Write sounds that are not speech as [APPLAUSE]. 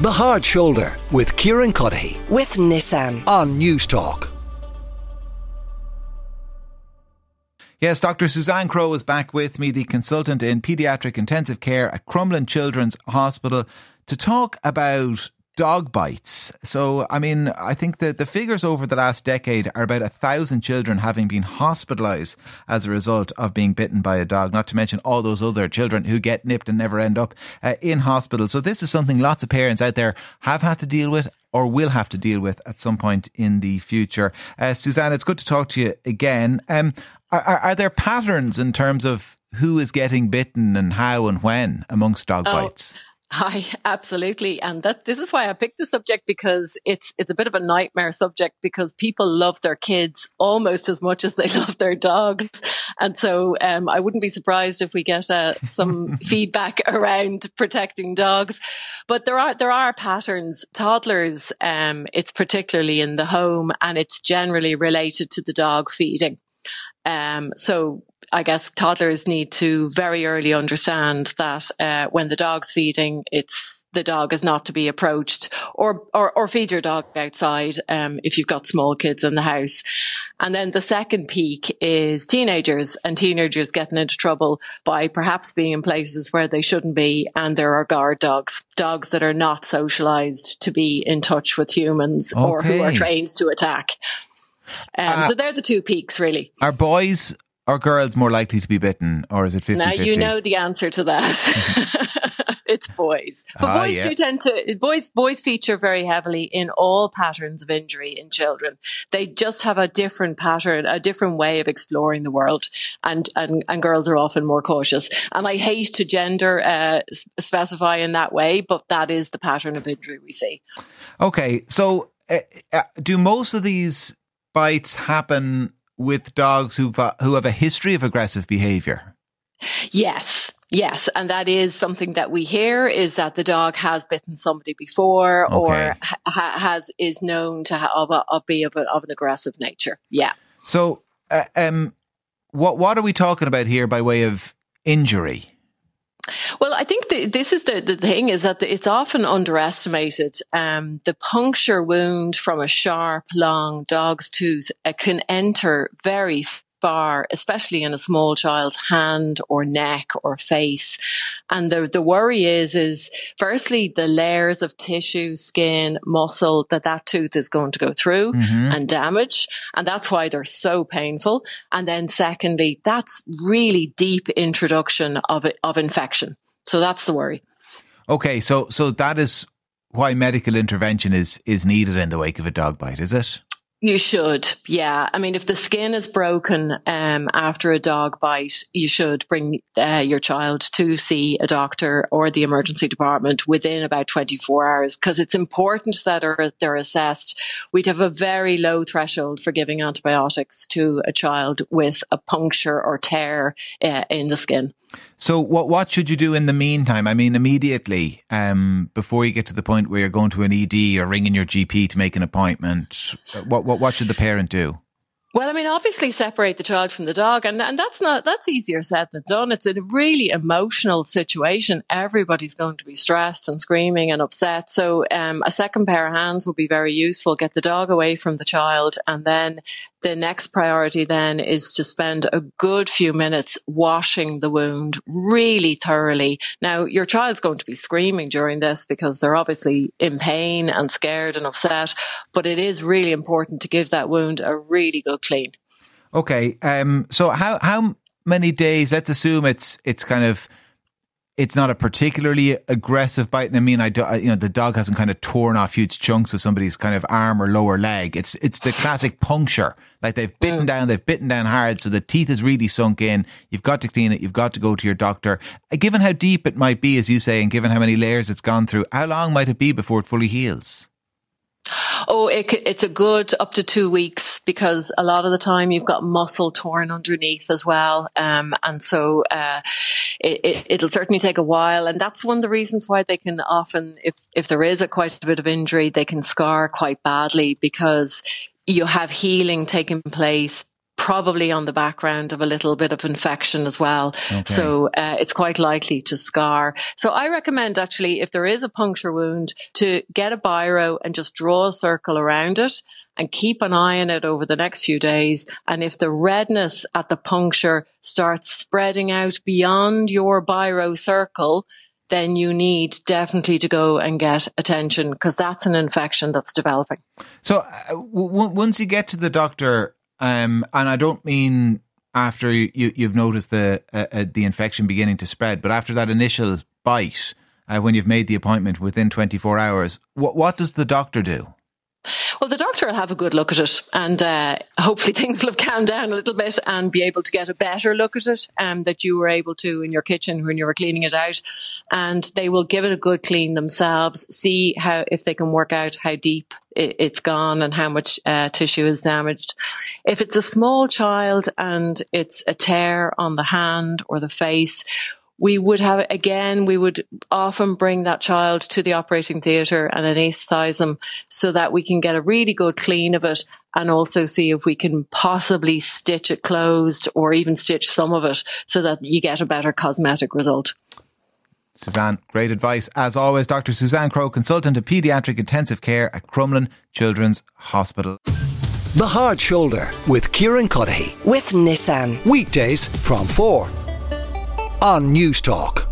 The Hard Shoulder with Kieran Cuddihy with Nissan. on Newstalk. Yes, Dr. Suzanne Crowe is back with me, the consultant in paediatric intensive care at Crumlin Children's Hospital, to talk about dog bites. So, I mean, I think that the figures over the last decade are about a thousand children having been hospitalised as a result of being bitten by a dog, not to mention all those other children who get nipped and never end up uh, in hospital. So, this is something lots of parents out there have had to deal with or will have to deal with at some point in the future. Uh, Suzanne, it's good to talk to you again. Um, are, are there patterns in terms of who is getting bitten and how and when amongst dog Oh, bites? Hi, absolutely. And that this is why I picked the subject because it's it's a bit of a nightmare subject because people love their kids almost as much as they [LAUGHS] love their dogs. And so um, I wouldn't be surprised if we get uh, some [LAUGHS] feedback around protecting dogs. But there are there are patterns. Toddlers, um, it's particularly in the home and it's generally related to the dog feeding. Um, so I guess toddlers need to very early understand that uh, when the dog's feeding, it's the dog is not to be approached, or or, or feed your dog outside um, if you've got small kids in the house. And then the second peak is teenagers and teenagers getting into trouble by perhaps being in places where they shouldn't be, and there are guard dogs, dogs that are not socialized to be in touch with humans or who are trained to attack. Um, Uh, so they're the two peaks, really. Are boys or girls more likely to be bitten, or is it 50 Now you know the answer to that. [LAUGHS] it's boys, but Ah, boys yeah. do tend to boys boys feature very heavily in all patterns of injury in children. They just have a different pattern, a different way of exploring the world, and and, and girls are often more cautious. And I hate to gender uh, specify in that way, but that is the pattern of injury we see. Okay, so uh, uh, do most of these bites happen with dogs who've, uh, who have a history of aggressive behaviour? Yes. Yes, and that is something that we hear is that the dog has bitten somebody before, Okay. or ha- has is known to ha- of, a, of be of, a, of an aggressive nature. Yeah. So, uh, um, what what are we talking about here by way of injury? Well, I think the, this is the, the thing is that it's often underestimated. Um, the puncture wound from a sharp, long dog's tooth uh, can enter very far, especially in a small child's hand or neck or face. And the, the worry is, is firstly, the layers of tissue, skin, muscle that that tooth is going to go through Mhm. and damage. And that's why they're so painful. And then secondly, that's really deep introduction of, of infection. So that's the worry. Okay, so so that is why medical intervention is is needed in the wake of a dog bite, is it? You should, yeah. I mean, if the skin is broken um, after a dog bite, you should bring uh, your child to see a doctor or the emergency department within about 24 hours because it's important that are, they're assessed. We'd have a very low threshold for giving antibiotics to a child with a puncture or tear uh, in the skin. So what what should you do in the meantime? I mean, immediately um, before you get to the point where you're going to an ED or ringing your GP to make an appointment, what what what should the parent do? Well, I mean, obviously separate the child from the dog, and, and that's not, that's easier said than done. It's a really emotional situation. Everybody's going to be stressed and screaming and upset. So, um, a second pair of hands would be very useful. Get the dog away from the child. And then the next priority then is to spend a good few minutes washing the wound really thoroughly. Now, your child's going to be screaming during this because they're obviously in pain and scared and upset, but it is really important to give that wound a really good clean. Okay, um, so how how many days? Let's assume it's it's kind of it's not a particularly aggressive bite. And I mean, I, do, I you know the dog hasn't kind of torn off huge chunks of somebody's kind of arm or lower leg. It's it's the classic puncture. Like they've bitten down, they've bitten down hard, so the teeth is really sunk in. You've got to clean it. You've got to go to your doctor. Uh, Given how deep it might be, as you say, and given how many layers it's gone through, how long might it be before it fully heals? Oh, it, it's a good up to two weeks because a lot of the time you've got muscle torn underneath as well. Um, and so, uh, it, it, it'll certainly take a while. And that's one of the reasons why they can often, if, if there is a quite a bit of injury, they can scar quite badly because you have healing taking place probably on the background of a little bit of infection as well. Okay. So uh, it's quite likely to scar. So I recommend actually, if there is a puncture wound, to get a biro and just draw a circle around it and keep an eye on it over the next few days. And if the redness at the puncture starts spreading out beyond your biro circle, then you need definitely to go and get attention because that's an infection that's developing. So uh, w- once you get to the doctor, um, and I don't mean after you, you've noticed the uh, uh, the infection beginning to spread, but after that initial bite, uh, when you've made the appointment within 24 hours, what what does the doctor do? Well, the doctor will have a good look at it, and uh, hopefully [LAUGHS] things will have calmed down a little bit and be able to get a better look at it um, that you were able to in your kitchen when you were cleaning it out. And they will give it a good clean themselves, see how if they can work out how deep it, has gone and how much uh, tissue is damaged. If it's a small child and it's a tear on the hand or the face, we would have again we would often bring that child to the operating theatre and anesthetize them so that we can get a really good clean of it and also see if we can possibly stitch it closed or even stitch some of it so that you get a better cosmetic result. Suzanne, great advice. As always, Dr. Suzanne Crowe, consultant in paediatric intensive care at Crumlin Children's Hospital. The Hard Shoulder with Kieran Cuddihy. With Nissan. Weekdays from 4 on Newstalk.